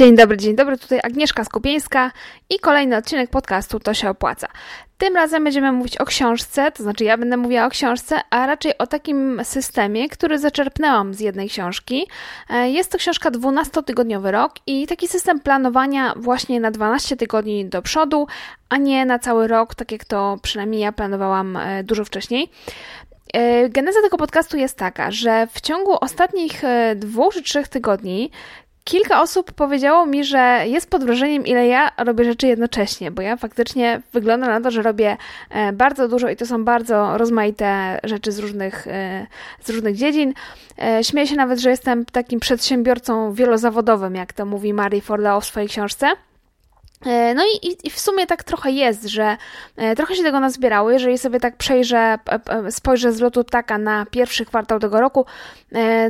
Dzień dobry, dzień dobry, tutaj Agnieszka Skupieńska i kolejny odcinek podcastu To się opłaca. Tym razem będziemy mówić o książce, to znaczy ja będę mówiła o książce, a raczej o takim systemie, który zaczerpnęłam z jednej książki. E, jest to książka 12-tygodniowy rok i taki system planowania właśnie na 12 tygodni do przodu, a nie na cały rok, tak jak to przynajmniej ja planowałam e, dużo wcześniej. E, geneza tego podcastu jest taka, że w ciągu ostatnich dwóch czy trzech tygodni kilka osób powiedziało mi, że jest pod wrażeniem, ile ja robię rzeczy jednocześnie, bo ja faktycznie wygląda na to, że robię e, bardzo dużo i to są bardzo rozmaite rzeczy z różnych, e, z różnych dziedzin. E, śmieję się nawet, że jestem takim przedsiębiorcą wielozawodowym, jak to mówi Marie Forleo w swojej książce. E, no i, i, w sumie tak trochę jest, że e, trochę się tego nazbierało. Jeżeli sobie tak przejrzę, spojrzę z lotu taka na pierwszy kwartał tego roku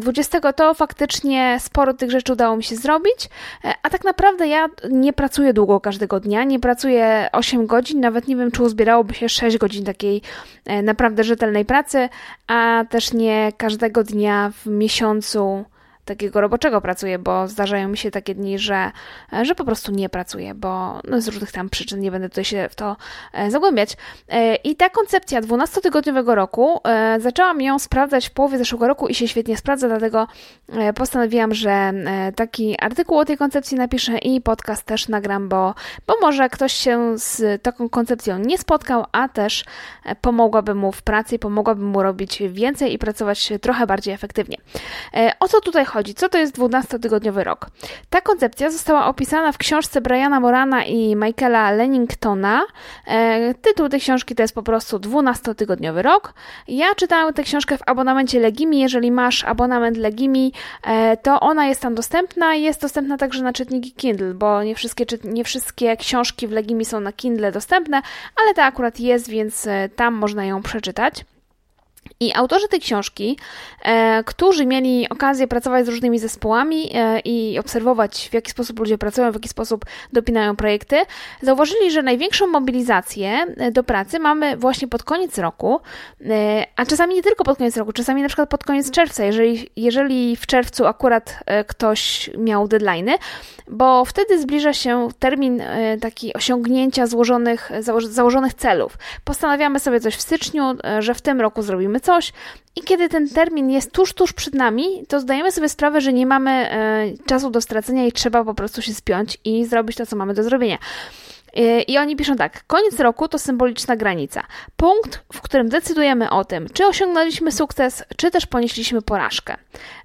20, e, to faktycznie sporo tych rzeczy udało mi się zrobić, a tak naprawdę ja nie pracuję długo każdego dnia, nie pracuję 8 godzin, nawet nie wiem, czy uzbierałoby się 6 godzin takiej naprawdę rzetelnej pracy, a też nie każdego dnia w miesiącu takiego roboczego pracuję, bo zdarzają mi się takie dni, że, że po prostu nie pracuję, bo no, z różnych tam przyczyn nie będę tutaj się w to e, zagłębiać. E, I ta koncepcja 12-tygodniowego roku, e, zaczęłam ją sprawdzać w połowie zeszłego roku i się świetnie sprawdza, dlatego postanowiłam, że taki artykuł o tej koncepcji napiszę i podcast też nagram, bo, bo może ktoś się z taką koncepcją nie spotkał, a też pomogłaby mu w pracy pomogłaby mu robić więcej i pracować trochę bardziej efektywnie. O co tutaj chodzi? Chodzi? Co to jest 12-tygodniowy rok? Ta koncepcja została opisana w książce Briana Morana i Michaela Lenningtona. E, tytuł tej książki to jest po prostu 12-tygodniowy rok. Ja czytałam tę książkę w abonamencie Legimi. Jeżeli masz abonament Legimi, e, to ona jest tam dostępna. Jest dostępna także na czytniki Kindle, bo nie wszystkie, nie wszystkie książki w Legimi są na Kindle dostępne, ale ta akurat jest, więc e, tam można ją przeczytać. I autorzy tej książki, e, którzy mieli okazję pracować z różnymi zespołami e, i obserwować, w jaki sposób ludzie pracują, w jaki sposób dopinają projekty, zauważyli, że największą mobilizację e, do pracy mamy właśnie pod koniec roku, a czasami nie tylko pod koniec roku, czasami na przykład pod koniec czerwca, jeżeli, jeżeli w czerwcu akurat ktoś miał deadline'y, bo wtedy zbliża się termin taki osiągnięcia złożonych, założonych celów. Postanawiamy sobie coś w styczniu, że w tym roku zrobimy coś i kiedy ten termin jest tuż, tuż przed nami, to zdajemy sobie sprawę, że nie mamy e, czasu do stracenia i trzeba po prostu się spiąć i zrobić to, co mamy do zrobienia. E, I oni piszą tak: koniec roku to symboliczna granica. Punkt, w którym decydujemy o tym, czy osiągnęliśmy sukces, czy też ponieśliśmy porażkę.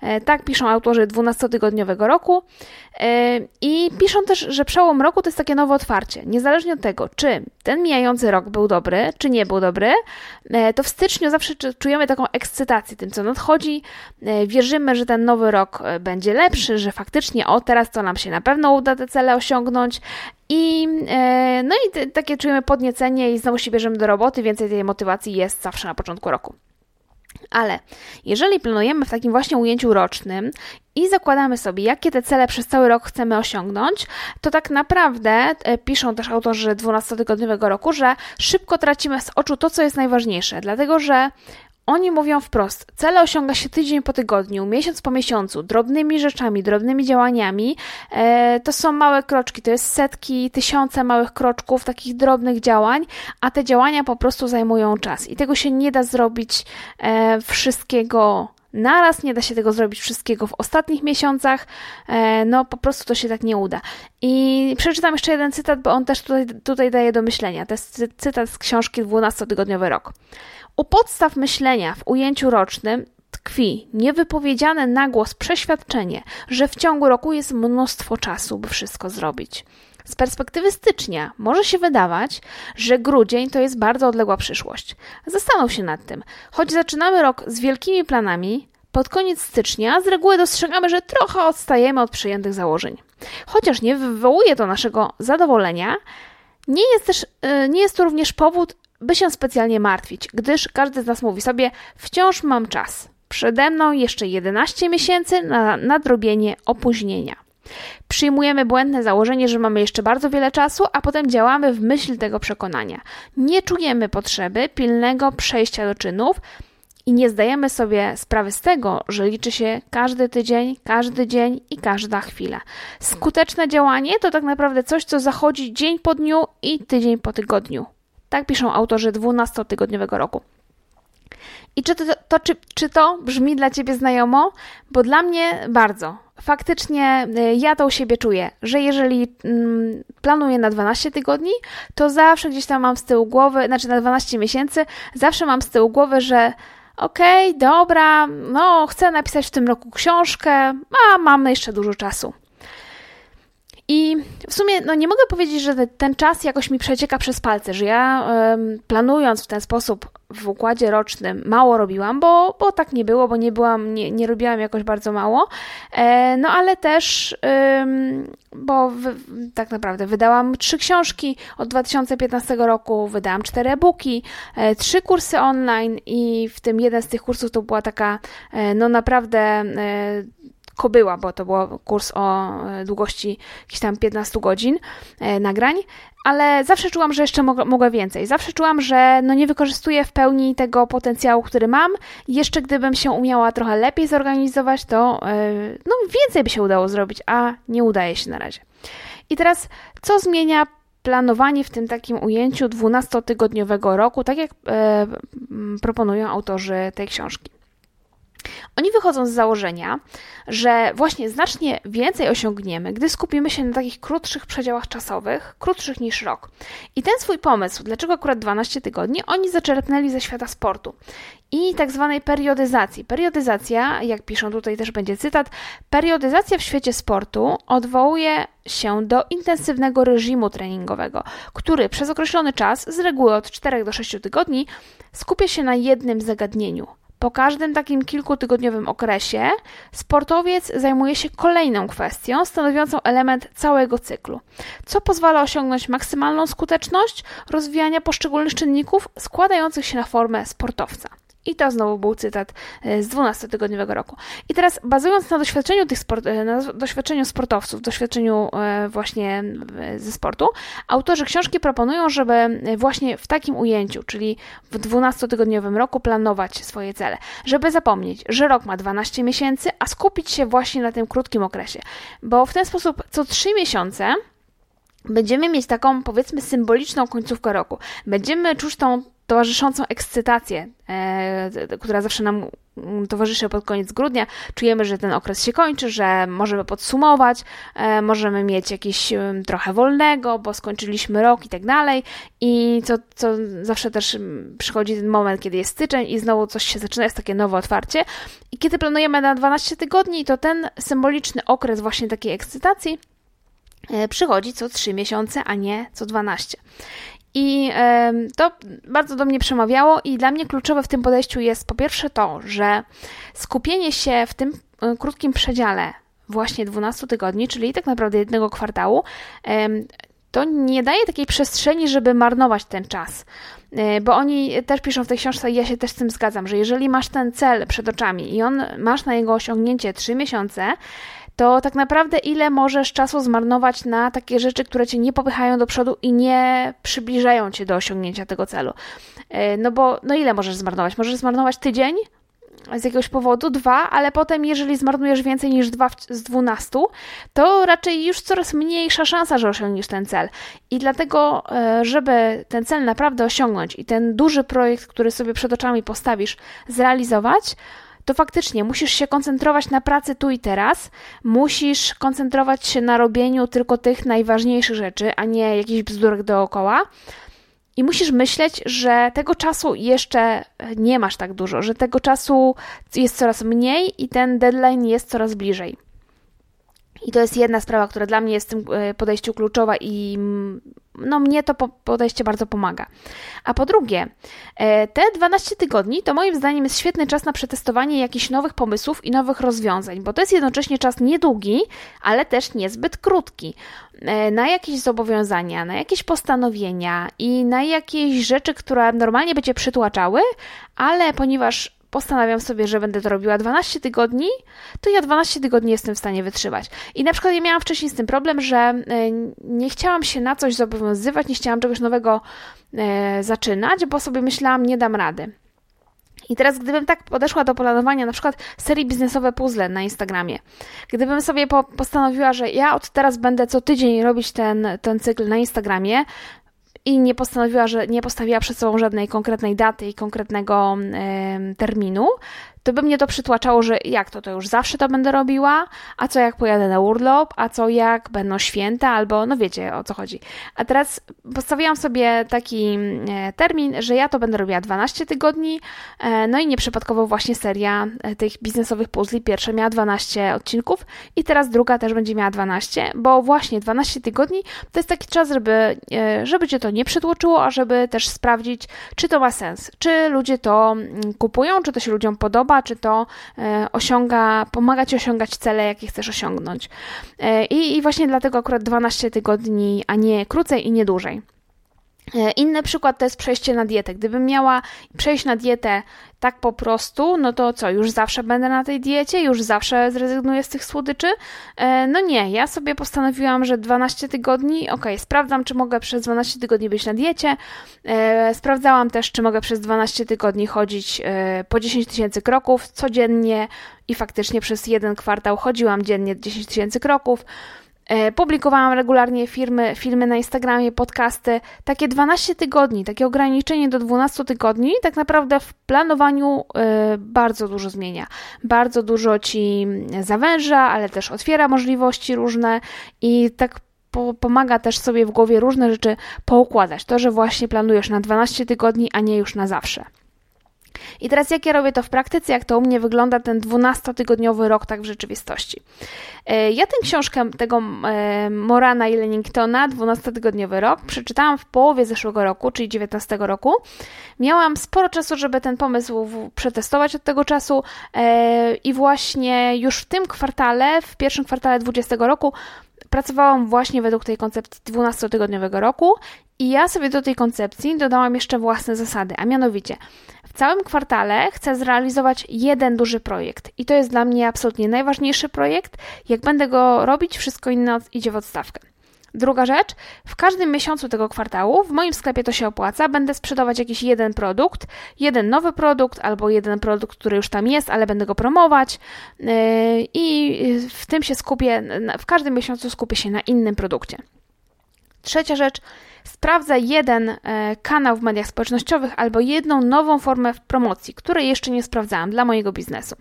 E, tak piszą autorzy 12-tygodniowego roku. E, I piszą też, że przełom roku to jest takie nowe otwarcie. Niezależnie od tego, czy ten mijający rok był dobry, czy nie był dobry, to w styczniu zawsze czujemy taką ekscytację tym, co nadchodzi. Wierzymy, że ten nowy rok będzie lepszy, że faktycznie o teraz to nam się na pewno uda te cele osiągnąć. I, no i takie czujemy podniecenie i znowu się bierzemy do roboty, więcej tej motywacji jest zawsze na początku roku. Ale jeżeli planujemy w takim właśnie ujęciu rocznym i zakładamy sobie, jakie te cele przez cały rok chcemy osiągnąć, to tak naprawdę e, piszą też autorzy 12-tygodniowego roku, że szybko tracimy z oczu to, co jest najważniejsze, dlatego że oni mówią wprost, cele osiąga się tydzień po tygodniu, miesiąc po miesiącu, drobnymi rzeczami, drobnymi działaniami. E, to są małe kroczki, to jest setki, tysiące małych kroczków, takich drobnych działań, a te działania po prostu zajmują czas i tego się nie da zrobić e, wszystkiego naraz, nie da się tego zrobić wszystkiego w ostatnich miesiącach, e, no po prostu to się tak nie uda. I przeczytam jeszcze jeden cytat, bo on też tutaj, tutaj daje do myślenia. To jest cytat z książki 12-tygodniowy rok. U podstaw myślenia w ujęciu rocznym tkwi niewypowiedziane na głos przeświadczenie, że w ciągu roku jest mnóstwo czasu, by wszystko zrobić. Z perspektywy stycznia może się wydawać, że grudzień to jest bardzo odległa przyszłość. Zastanów się nad tym. Choć zaczynamy rok z wielkimi planami, pod koniec stycznia z reguły dostrzegamy, że trochę odstajemy od przyjętych założeń. Chociaż nie wywołuje to naszego zadowolenia, nie jest, też, y, nie jest to również powód, by się specjalnie martwić, gdyż każdy z nas mówi sobie: Wciąż mam czas. Przede mną jeszcze 11 miesięcy na nadrobienie opóźnienia. Przyjmujemy błędne założenie, że mamy jeszcze bardzo wiele czasu, a potem działamy w myśl tego przekonania. Nie czujemy potrzeby pilnego przejścia do czynów i nie zdajemy sobie sprawy z tego, że liczy się każdy tydzień, każdy dzień i każda chwila. Skuteczne działanie to tak naprawdę coś, co zachodzi dzień po dniu i tydzień po tygodniu. Tak piszą autorzy 12-tygodniowego roku. I czy to, to, czy, czy to brzmi dla Ciebie znajomo? Bo dla mnie bardzo. Faktycznie y, ja to u siebie czuję, że jeżeli mm, planuję na 12 tygodni, to zawsze gdzieś tam mam z tyłu głowy, znaczy na 12 miesięcy, zawsze mam z tyłu głowy, że okej, okay, dobra, no chcę napisać w tym roku książkę, a mamy jeszcze dużo czasu. I w sumie no nie mogę powiedzieć, że ten czas jakoś mi przecieka przez palce, że ja planując w ten sposób w układzie rocznym mało robiłam, bo, bo tak nie było, bo nie byłam, nie, nie robiłam jakoś bardzo mało. E, no ale też, bo tak naprawdę wydałam trzy książki od 2015 roku, wydałam cztery e-booki, e, trzy kursy online i w tym jeden z tych kursów to była taka e, no naprawdę kobyła, bo to był kurs o e, długości jakichś tam 15 godzin e, nagrań, ale zawsze czułam, że jeszcze mogę, więcej. Zawsze czułam, że no nie wykorzystuję w pełni tego potencjału, który mam. Jeszcze gdybym się umiała trochę lepiej zorganizować, to e, no więcej by się udało zrobić, a nie udaje się na razie. I teraz, co zmienia planowanie w tym takim ujęciu 12-tygodniowego roku, tak jak e, proponują autorzy tej książki? Oni wychodzą z założenia, że właśnie znacznie więcej osiągniemy, gdy skupimy się na takich krótszych przedziałach czasowych, krótszych niż rok. I ten swój pomysł, dlaczego akurat 12 tygodni, oni zaczerpnęli ze świata sportu i tak zwanej periodyzacji. Periodyzacja, jak piszą tutaj też będzie cytat, periodyzacja w świecie sportu odwołuje się do intensywnego reżimu treningowego, który przez określony czas, z reguły od 4 do 6 tygodni, skupia się na jednym zagadnieniu po każdym takim kilkutygodniowym okresie sportowiec zajmuje się kolejną kwestią stanowiącą element całego cyklu, co pozwala osiągnąć maksymalną skuteczność rozwijania poszczególnych czynników składających się na formę sportowca. I to znowu był cytat e, z 12-tygodniowego roku. I teraz bazując na doświadczeniu tych sport, e, na doświadczeniu sportowców, doświadczeniu e, właśnie ze sportu, autorzy książki proponują, żeby właśnie w takim ujęciu, czyli w 12-tygodniowym roku planować swoje cele, żeby zapomnieć, że rok ma 12 miesięcy, a skupić się właśnie na tym krótkim okresie, bo w ten sposób co 3 miesiące będziemy mieć taką, powiedzmy, symboliczną końcówkę roku. Będziemy czuć tą towarzyszącą ekscytację, e, która zawsze nam towarzyszy pod koniec grudnia. Czujemy, że ten okres się kończy, że możemy podsumować, e, możemy mieć jakiś trochę wolnego, bo skończyliśmy rok i tak dalej. I co, co zawsze też przychodzi ten moment, kiedy jest styczeń i znowu coś się zaczyna, jest takie nowe otwarcie. I kiedy planujemy na 12 tygodni, to ten symboliczny okres właśnie takiej ekscytacji e, przychodzi co 3 miesiące, a nie co 12. I to bardzo do mnie przemawiało, i dla mnie kluczowe w tym podejściu jest po pierwsze to, że skupienie się w tym e, krótkim przedziale, właśnie 12 tygodni, czyli tak naprawdę jednego kwartału, to nie daje takiej przestrzeni, żeby marnować ten czas. E, bo oni też piszą w tej książce, i ja się też z tym zgadzam, że jeżeli masz ten cel przed oczami i on masz na jego osiągnięcie 3 miesiące, to tak naprawdę ile możesz czasu zmarnować na takie rzeczy, które cię nie popychają do przodu i nie przybliżają cię do osiągnięcia tego celu. E, no bo, no ile możesz zmarnować? Możesz zmarnować tydzień z jakiegoś powodu, dwa, ale potem, jeżeli zmarnujesz więcej niż dwa z dwunastu, to raczej już coraz mniejsza szansa, że osiągniesz ten cel. I dlatego, e, żeby ten cel naprawdę osiągnąć i ten duży projekt, który sobie przed oczami postawisz, zrealizować, to faktycznie musisz się koncentrować na pracy tu i teraz, musisz koncentrować się na robieniu tylko tych najważniejszych rzeczy, a nie jakichś bzdurek dookoła. I musisz myśleć, że tego czasu jeszcze nie masz tak dużo, że tego czasu jest coraz mniej i ten deadline jest coraz bliżej. I to jest jedna sprawa, która dla mnie jest w tym e, podejściu kluczowa i no, mnie to podejście bardzo pomaga. A po drugie, e, te 12 tygodni to moim zdaniem jest świetny czas na przetestowanie jakichś nowych pomysłów i nowych rozwiązań, bo to jest jednocześnie czas niedługi, ale też niezbyt krótki. E, na jakieś zobowiązania, na jakieś postanowienia i na jakieś rzeczy, które normalnie by cię przytłaczały, ale ponieważ postanawiam sobie, że będę to robiła 12 tygodni, to ja 12 tygodni jestem w stanie wytrzymać. I na przykład ja miałam wcześniej z tym problem, że e, nie chciałam się na coś zobowiązywać, nie chciałam czegoś nowego e, zaczynać, bo sobie myślałam, nie dam rady. I teraz, gdybym tak podeszła do planowania na przykład serii biznesowe puzzle na Instagramie, gdybym sobie po, postanowiła, że ja od teraz będę co tydzień robić ten, ten cykl na Instagramie, i nie postanowiła, że nie postawiła przed sobą żadnej konkretnej daty i konkretnego terminu, to by mnie to przytłaczało, że jak to, to już zawsze to będę robiła, a co jak pojadę na urlop, a co jak będą święta, albo no wiecie o co chodzi. A teraz postawiłam sobie taki e, termin, że ja to będę robiła 12 tygodni, e, no i nieprzypadkowo właśnie seria e, tych biznesowych puzli, pierwsza miała 12 odcinków i teraz druga też będzie miała 12, bo właśnie 12 tygodni to jest taki czas, żeby, żeby cię to nie przytłoczyło, a żeby też sprawdzić, czy to ma sens, czy ludzie to mm, kupują, czy to się ludziom podoba, czy to e, osiąga, pomaga ci osiągać cele, jakie chcesz osiągnąć. E, I, I właśnie dlatego akurat 12 tygodni, a nie krócej i nie dłużej. E, inny przykład to jest przejście na dietę. Gdybym miała przejść na dietę tak po prostu, no to co, już zawsze będę na tej diecie, już zawsze zrezygnuję z tych słodyczy? E, no nie, ja sobie postanowiłam, że 12 tygodni, ok, sprawdzam, czy mogę przez 12 tygodni być na diecie. E, sprawdzałam też, czy mogę przez 12 tygodni chodzić po 10 tysięcy kroków codziennie i faktycznie przez jeden kwartał chodziłam dziennie 10 tysięcy kroków. E, publikowałam regularnie firmy, filmy na Instagramie, podcasty. Takie 12 tygodni, takie ograniczenie do 12 tygodni, tak naprawdę w planowaniu e, bardzo dużo zmienia. Bardzo dużo ci zawęża, ale też otwiera możliwości różne i tak pomaga też sobie w głowie różne rzeczy poukładać. To, że właśnie planujesz na 12 tygodni, a nie już na zawsze. I teraz jak ja robię to w praktyce, jak to u mnie wygląda ten 12-tygodniowy rok tak w rzeczywistości. E, ja tę książkę tego e, Morana i Lenningtona, 12-tygodniowy rok, przeczytałam w połowie zeszłego roku, czyli 19 roku. Miałam sporo czasu, żeby ten pomysł przetestować od tego czasu e, i właśnie już w tym kwartale, w pierwszym kwartale 20 roku pracowałam właśnie według tej koncepcji 12-tygodniowego roku i ja sobie do tej koncepcji dodałam jeszcze własne zasady, a mianowicie całym kwartale chcę zrealizować jeden duży projekt i to jest dla mnie absolutnie najważniejszy projekt. Jak będę go robić, wszystko inne idzie w odstawkę. Druga rzecz, w każdym miesiącu tego kwartału, w moim sklepie to się opłaca, będę sprzedawać jakiś jeden produkt, jeden nowy produkt albo jeden produkt, który już tam jest, ale będę go promować yy, i w tym się skupię, w każdym miesiącu skupię się na innym produkcie. Trzecia rzecz, sprawdzaj jeden e, kanał w mediach społecznościowych albo jedną nową formę promocji, której jeszcze nie sprawdzałam dla mojego biznesu.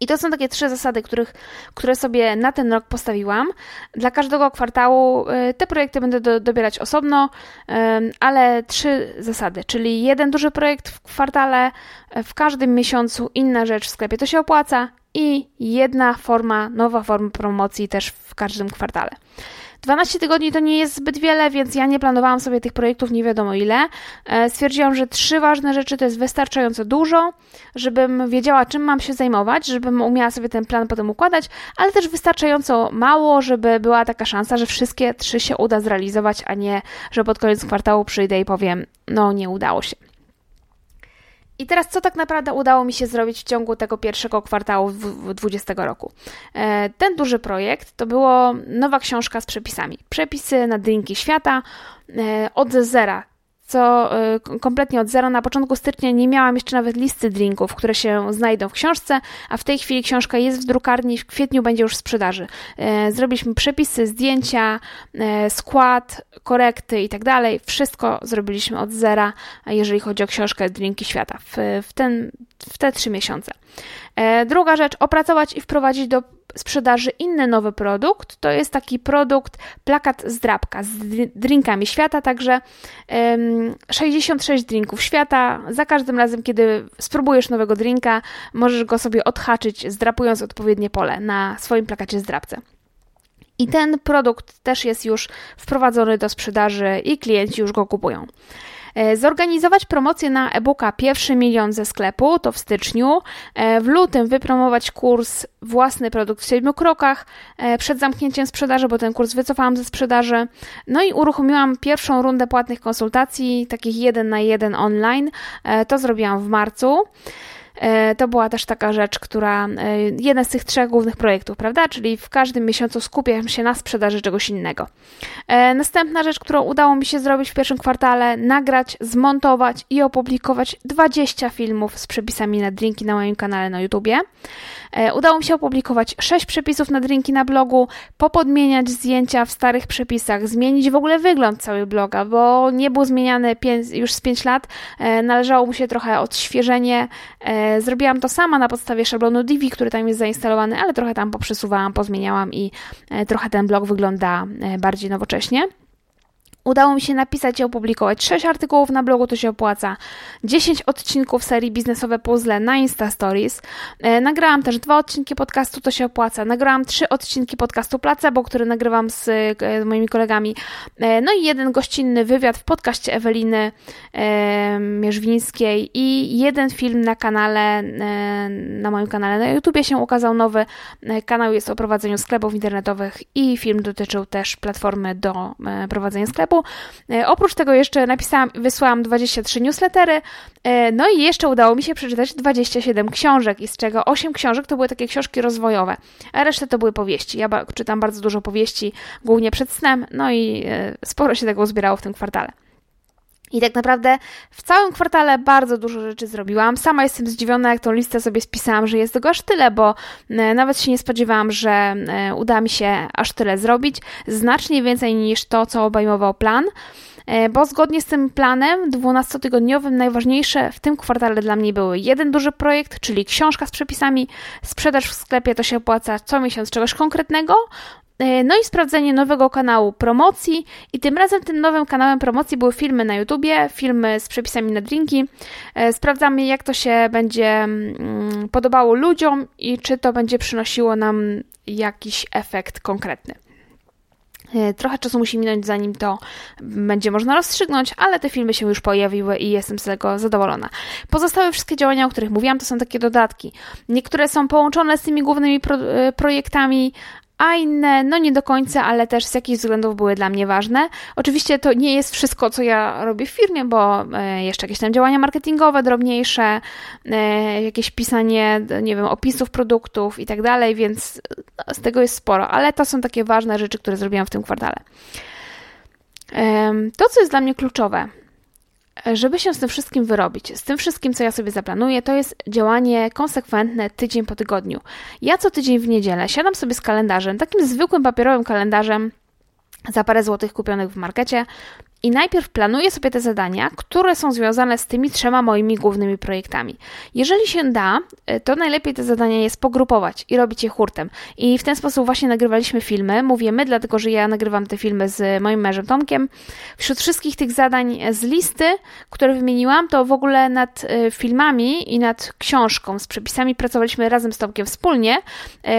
I to są takie trzy zasady, których, które sobie na ten rok postawiłam. Dla każdego kwartału e, te projekty będę do, dobierać osobno, e, ale trzy zasady, czyli jeden duży projekt w kwartale, w każdym miesiącu inna rzecz w sklepie to się opłaca i jedna forma, nowa forma promocji też w każdym kwartale. 12 tygodni to nie jest zbyt wiele, więc ja nie planowałam sobie tych projektów nie wiadomo ile. E, stwierdziłam, że trzy ważne rzeczy to jest wystarczająco dużo, żebym wiedziała, czym mam się zajmować, żebym umiała sobie ten plan potem układać, ale też wystarczająco mało, żeby była taka szansa, że wszystkie trzy się uda zrealizować, a nie, że pod koniec kwartału przyjdę i powiem, no nie udało się. I teraz, co tak naprawdę udało mi się zrobić w ciągu tego pierwszego kwartału 2020 roku? E, ten duży projekt to było nowa książka z przepisami. Przepisy na drinki świata e, od zera co y, kompletnie od zera. Na początku stycznia nie miałam jeszcze nawet listy drinków, które się znajdą w książce, a w tej chwili książka jest w drukarni, w kwietniu będzie już w sprzedaży. Y, zrobiliśmy przepisy, zdjęcia, y, skład, korekty i tak dalej. Wszystko zrobiliśmy od zera, jeżeli chodzi o książkę Drinki Świata w, ten, w te trzy miesiące. Druga rzecz, opracować i wprowadzić do sprzedaży inny nowy produkt. To jest taki produkt, plakat z z drinkami świata, także 66 drinków świata. Za każdym razem, kiedy spróbujesz nowego drinka, możesz go sobie odhaczyć, zdrapując odpowiednie pole na swoim plakacie z drapce. I ten produkt też jest już wprowadzony do sprzedaży i klienci już go kupują. E, zorganizować promocję na e-booka Pierwszy Milion ze sklepu, to w styczniu. E, w lutym wypromować kurs Własny produkt w siedmiu krokach e, przed zamknięciem sprzedaży, bo ten kurs wycofałam ze sprzedaży. No i uruchomiłam pierwszą rundę płatnych konsultacji, takich jeden na jeden online. To zrobiłam w marcu. E, to była też taka rzecz, która, e, jeden z tych trzech głównych projektów, prawda? Czyli w każdym miesiącu skupiam się na sprzedaży czegoś innego. E, następna rzecz, którą udało mi się zrobić w pierwszym kwartale, nagrać, zmontować i opublikować 20 filmów z przepisami na drinki na moim kanale na YouTubie. Udało mi się opublikować 6 przepisów na drinki na blogu, popodmieniać zdjęcia w starych przepisach, zmienić w ogóle wygląd całego bloga, bo nie był zmieniany już z 5 lat. Należało mu się trochę odświeżenie, Zrobiłam to sama na podstawie szablonu Divi, który tam jest zainstalowany, ale trochę tam poprzesuwałam, pozmieniałam i e, trochę ten blog wygląda e, bardziej nowocześnie. Udało mi się napisać i opublikować 6 artykułów na blogu, to się opłaca. 10 odcinków serii Biznesowe Puzzle na Insta Stories. E, nagrałam też dwa odcinki podcastu, to się opłaca. Nagrałam trzy odcinki podcastu Placebo, który nagrywam z, e, moimi kolegami. E, no i jeden gościnny wywiad w podcaście Eweliny Mierzwińskiej i jeden film na kanale, na moim kanale na YouTubie się ukazał nowy. Kanał jest o prowadzeniu sklepów internetowych i film dotyczył też platformy do prowadzenia sklepów sklepu. E, oprócz tego jeszcze napisałam, wysłałam 23 newslettery, e, no i jeszcze udało mi się przeczytać 27 książek, z czego 8 książek to były takie książki rozwojowe, a resztę to były powieści. Ja czytam bardzo dużo powieści, głównie przed snem, no i e, sporo się tego uzbierało w tym kwartale. I tak naprawdę w całym kwartale bardzo dużo rzeczy zrobiłam. Sama jestem zdziwiona, jak tą listę sobie spisałam, że jest tego aż tyle, bo e, nawet się nie spodziewałam, że e, uda mi się aż tyle zrobić. Znacznie więcej niż to, co obejmował plan e, bo zgodnie z tym planem 12-tygodniowym najważniejsze w tym kwartale dla mnie były jeden duży projekt, czyli książka z przepisami, sprzedaż w sklepie to się opłaca co miesiąc czegoś konkretnego no i sprawdzenie nowego kanału promocji i tym razem tym nowym kanałem promocji były filmy na YouTubie, filmy z przepisami na drinki. E, sprawdzamy jak to się będzie mm, podobało ludziom i czy to będzie przynosiło nam jakiś efekt konkretny. E, trochę czasu musi minąć, zanim to będzie można rozstrzygnąć, ale te filmy się już pojawiły i jestem z tego zadowolona. Pozostałe wszystkie działania, o których mówiłam, to są takie dodatki. Niektóre są połączone z tymi głównymi pro projektami, a inne, no nie do końca, ale też z jakichś względów były dla mnie ważne. Oczywiście to nie jest wszystko, co ja robię w firmie, bo e, jeszcze jakieś tam działania marketingowe, drobniejsze, e, jakieś pisanie, nie wiem, opisów produktów i tak dalej, więc no, z tego jest sporo, ale to są takie ważne rzeczy, które zrobiłam w tym kwartale. To, co jest dla mnie kluczowe, żeby się z tym wszystkim wyrobić, z tym wszystkim, co ja sobie zaplanuję, to jest działanie konsekwentne tydzień po tygodniu. Ja co tydzień w niedzielę siadam sobie z kalendarzem, takim zwykłym papierowym kalendarzem za parę złotych kupionych w markecie i najpierw planuję sobie te zadania, które są związane z tymi trzema moimi głównymi projektami. Jeżeli się da, y, to najlepiej te zadania jest pogrupować i robić je hurtem. I w ten sposób właśnie nagrywaliśmy filmy. Mówię my, dlatego że ja nagrywam te filmy z moim mężem Tomkiem. Wśród wszystkich tych zadań z listy, które wymieniłam, to w ogóle nad y, filmami i nad książką z przepisami pracowaliśmy razem z Tomkiem wspólnie.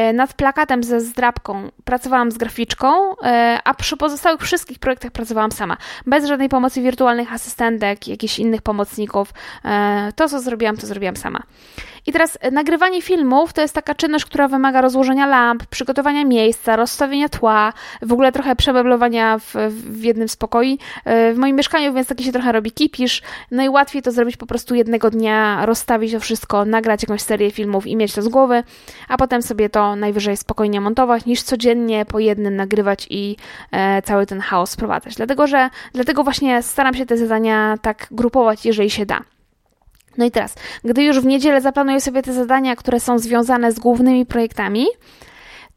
Y, nad plakatem ze zdrabką pracowałam z graficzką, a przy pozostałych wszystkich projektach pracowałam sama bez żadnej pomocy wirtualnych asystentek, jakichś innych pomocników. E, to, co zrobiłam, to zrobiłam sama. I teraz e, nagrywanie filmów to jest taka czynność, która wymaga rozłożenia lamp, przygotowania miejsca, rozstawienia tła, w ogóle trochę przemeblowania w, w jednym z pokoi. E, w moim mieszkaniu, więc taki się trochę robi kipisz. No i łatwiej to zrobić po prostu jednego dnia, rozstawić to wszystko, nagrać jakąś serię filmów i mieć to z głowy, a potem sobie to najwyżej spokojnie montować, niż codziennie po jednym nagrywać i e, cały ten chaos sprowadzać. Dlatego, że dlatego właśnie staram się te zadania tak grupować, jeżeli się da. No i teraz, gdy już w niedzielę zaplanuję sobie te zadania, które są związane z głównymi projektami,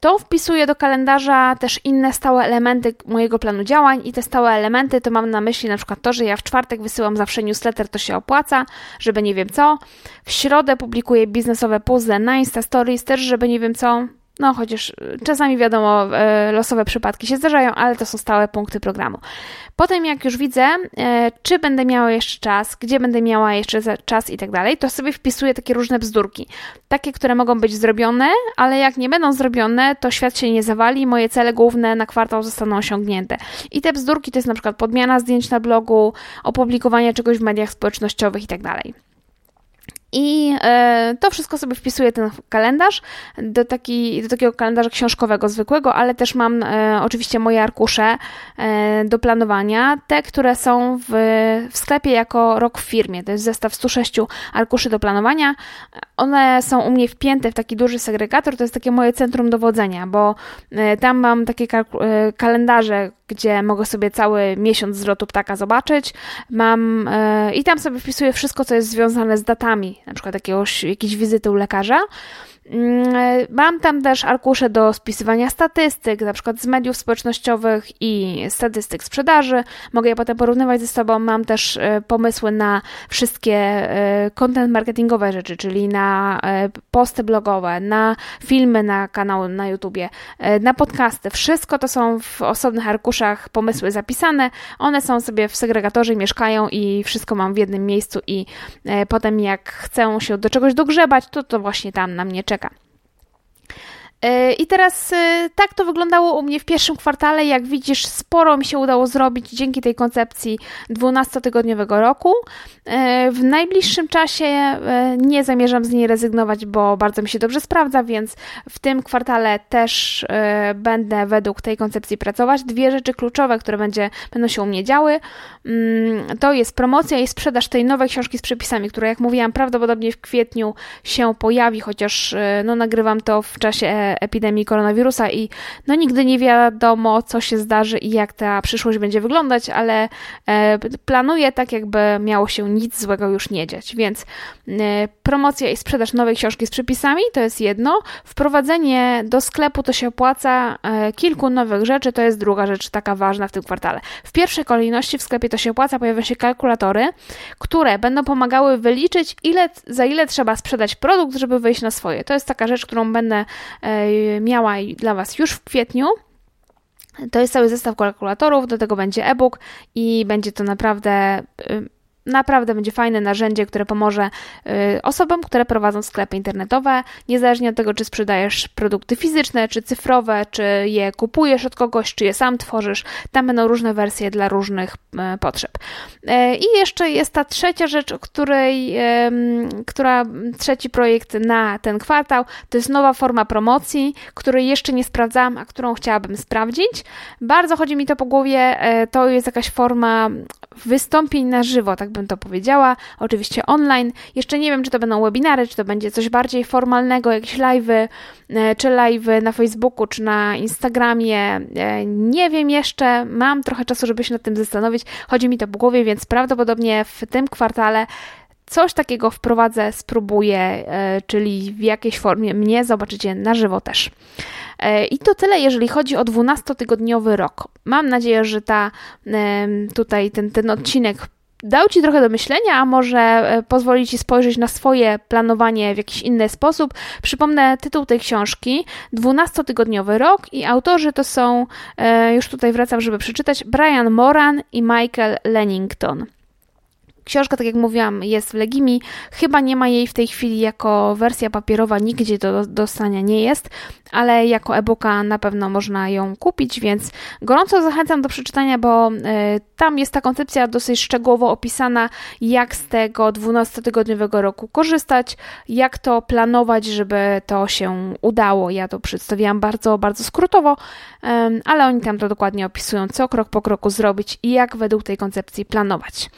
to wpisuję do kalendarza też inne stałe elementy mojego planu działań i te stałe elementy to mam na myśli na przykład to, że ja w czwartek wysyłam zawsze newsletter, to się opłaca, żeby nie wiem co. W środę publikuję biznesowe puzzle na Insta Stories też, żeby nie wiem co. No, chociaż y, czasami wiadomo, y, losowe przypadki się zdarzają, ale to są stałe punkty programu. Potem, jak już widzę, y, czy będę miała jeszcze czas, gdzie będę miała jeszcze czas i tak dalej, to sobie wpisuję takie różne bzdurki. Takie, które mogą być zrobione, ale jak nie będą zrobione, to świat się nie zawali, moje cele główne na kwartał zostaną osiągnięte. I te bzdurki to jest na przykład podmiana zdjęć na blogu, opublikowanie czegoś w mediach społecznościowych i tak dalej. I e, to wszystko sobie wpisuję ten kalendarz do, taki, do takiego kalendarza książkowego, zwykłego, ale też mam e, oczywiście moje arkusze e, do planowania, te, które są w, w sklepie jako rok w firmie. To jest zestaw 106 arkuszy do planowania. One są u mnie wpięte w taki duży segregator, to jest takie moje centrum dowodzenia, bo tam mam takie kalendarze, gdzie mogę sobie cały miesiąc z lotu ptaka zobaczyć. Mam i tam sobie wpisuję wszystko, co jest związane z datami na przykład jakiegoś, jakiejś wizyty u lekarza. Mm, mam tam też arkusze do spisywania statystyk, na przykład z mediów społecznościowych i statystyk sprzedaży. Mogę je potem porównywać ze sobą. Mam też e, pomysły na wszystkie e, content marketingowe rzeczy, czyli na e, posty blogowe, na filmy na kanał na YouTubie, na podcasty. Wszystko to są w osobnych arkuszach pomysły zapisane. One są sobie w segregatorze, mieszkają i wszystko mam w jednym miejscu i potem jak chcę się do czegoś dogrzebać, to to właśnie tam na mnie czeka czeka. E, I teraz e, tak to wyglądało u mnie w pierwszym kwartale. Jak widzisz, sporo mi się udało zrobić dzięki tej koncepcji 12-tygodniowego roku. E, w najbliższym czasie nie zamierzam z niej rezygnować, bo bardzo mi się dobrze sprawdza, więc w tym kwartale też będę według tej koncepcji pracować. Dwie rzeczy kluczowe, które będzie, będą się u mnie działy, mm, to jest promocja i sprzedaż tej nowej książki z przepisami, która, jak mówiłam, prawdopodobnie w kwietniu się pojawi, chociaż no, nagrywam to w czasie epidemii koronawirusa i no nigdy nie wiadomo, co się zdarzy i jak ta przyszłość będzie wyglądać, ale e, planuję tak, jakby miało się nic złego już nie dziać. Więc e, promocja i sprzedaż nowej książki z przepisami to jest jedno. Wprowadzenie do sklepu to się opłaca. E, kilku nowych rzeczy to jest druga rzecz taka ważna w tym kwartale. W pierwszej kolejności w sklepie to się opłaca pojawią się kalkulatory, które będą pomagały wyliczyć, ile, za ile trzeba sprzedać produkt, żeby wyjść na swoje. To jest taka rzecz, którą będę miała dla Was już w kwietniu. To jest cały zestaw kalkulatorów, do tego będzie e-book i będzie to naprawdę naprawdę będzie fajne narzędzie, które pomoże y, osobom, które prowadzą sklepy internetowe, niezależnie od tego, czy sprzedajesz produkty fizyczne, czy cyfrowe, czy je kupujesz od kogoś, czy je sam tworzysz. Tam będą różne wersje dla różnych y, potrzeb. Y, I jeszcze jest ta trzecia rzecz, której, która, trzeci projekt na ten kwartał, to jest nowa forma promocji, której jeszcze nie sprawdzałam, a którą chciałabym sprawdzić. Bardzo chodzi mi to po głowie, to jest jakaś forma wystąpień na żywo, tak bym to powiedziała. Oczywiście online. Jeszcze nie wiem, czy to będą webinary, czy to będzie coś bardziej formalnego, jakieś live'y, e, czy live'y na Facebooku, czy na Instagramie. E, nie wiem jeszcze. Mam trochę czasu, żeby się nad tym zastanowić. Chodzi mi to po głowie, więc prawdopodobnie w tym kwartale coś takiego wprowadzę, spróbuję, e, czyli w jakiejś formie mnie zobaczycie na żywo też. I to tyle, jeżeli chodzi o 12-tygodniowy rok. Mam nadzieję, że ta, tutaj ten, ten odcinek dał Ci trochę do myślenia, a może e, pozwoli Ci spojrzeć na swoje planowanie w jakiś inny sposób. Przypomnę tytuł tej książki, 12-tygodniowy rok i autorzy to są, e, już tutaj wracam, żeby przeczytać, Brian Moran i Michael Lennington. Książka, tak jak mówiłam, jest w Legimi. Chyba nie ma jej w tej chwili jako wersja papierowa, nigdzie do dostania nie jest, ale jako e-booka na pewno można ją kupić, więc gorąco zachęcam do przeczytania, bo y, tam jest ta koncepcja dosyć szczegółowo opisana, jak z tego 12-tygodniowego roku korzystać, jak to planować, żeby to się udało. Ja to przedstawiłam bardzo, bardzo skrótowo, ale oni tam to dokładnie opisują, co krok po kroku zrobić i jak według tej koncepcji planować.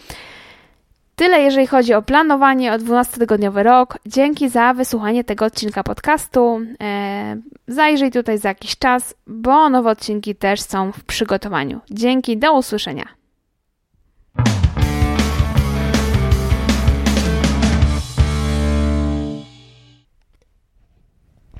Tyle jeżeli chodzi o planowanie o 12-tygodniowy rok. Dzięki za wysłuchanie tego odcinka podcastu. E, zajrzyj tutaj za jakiś czas, bo nowe odcinki też są w przygotowaniu. Dzięki, do usłyszenia.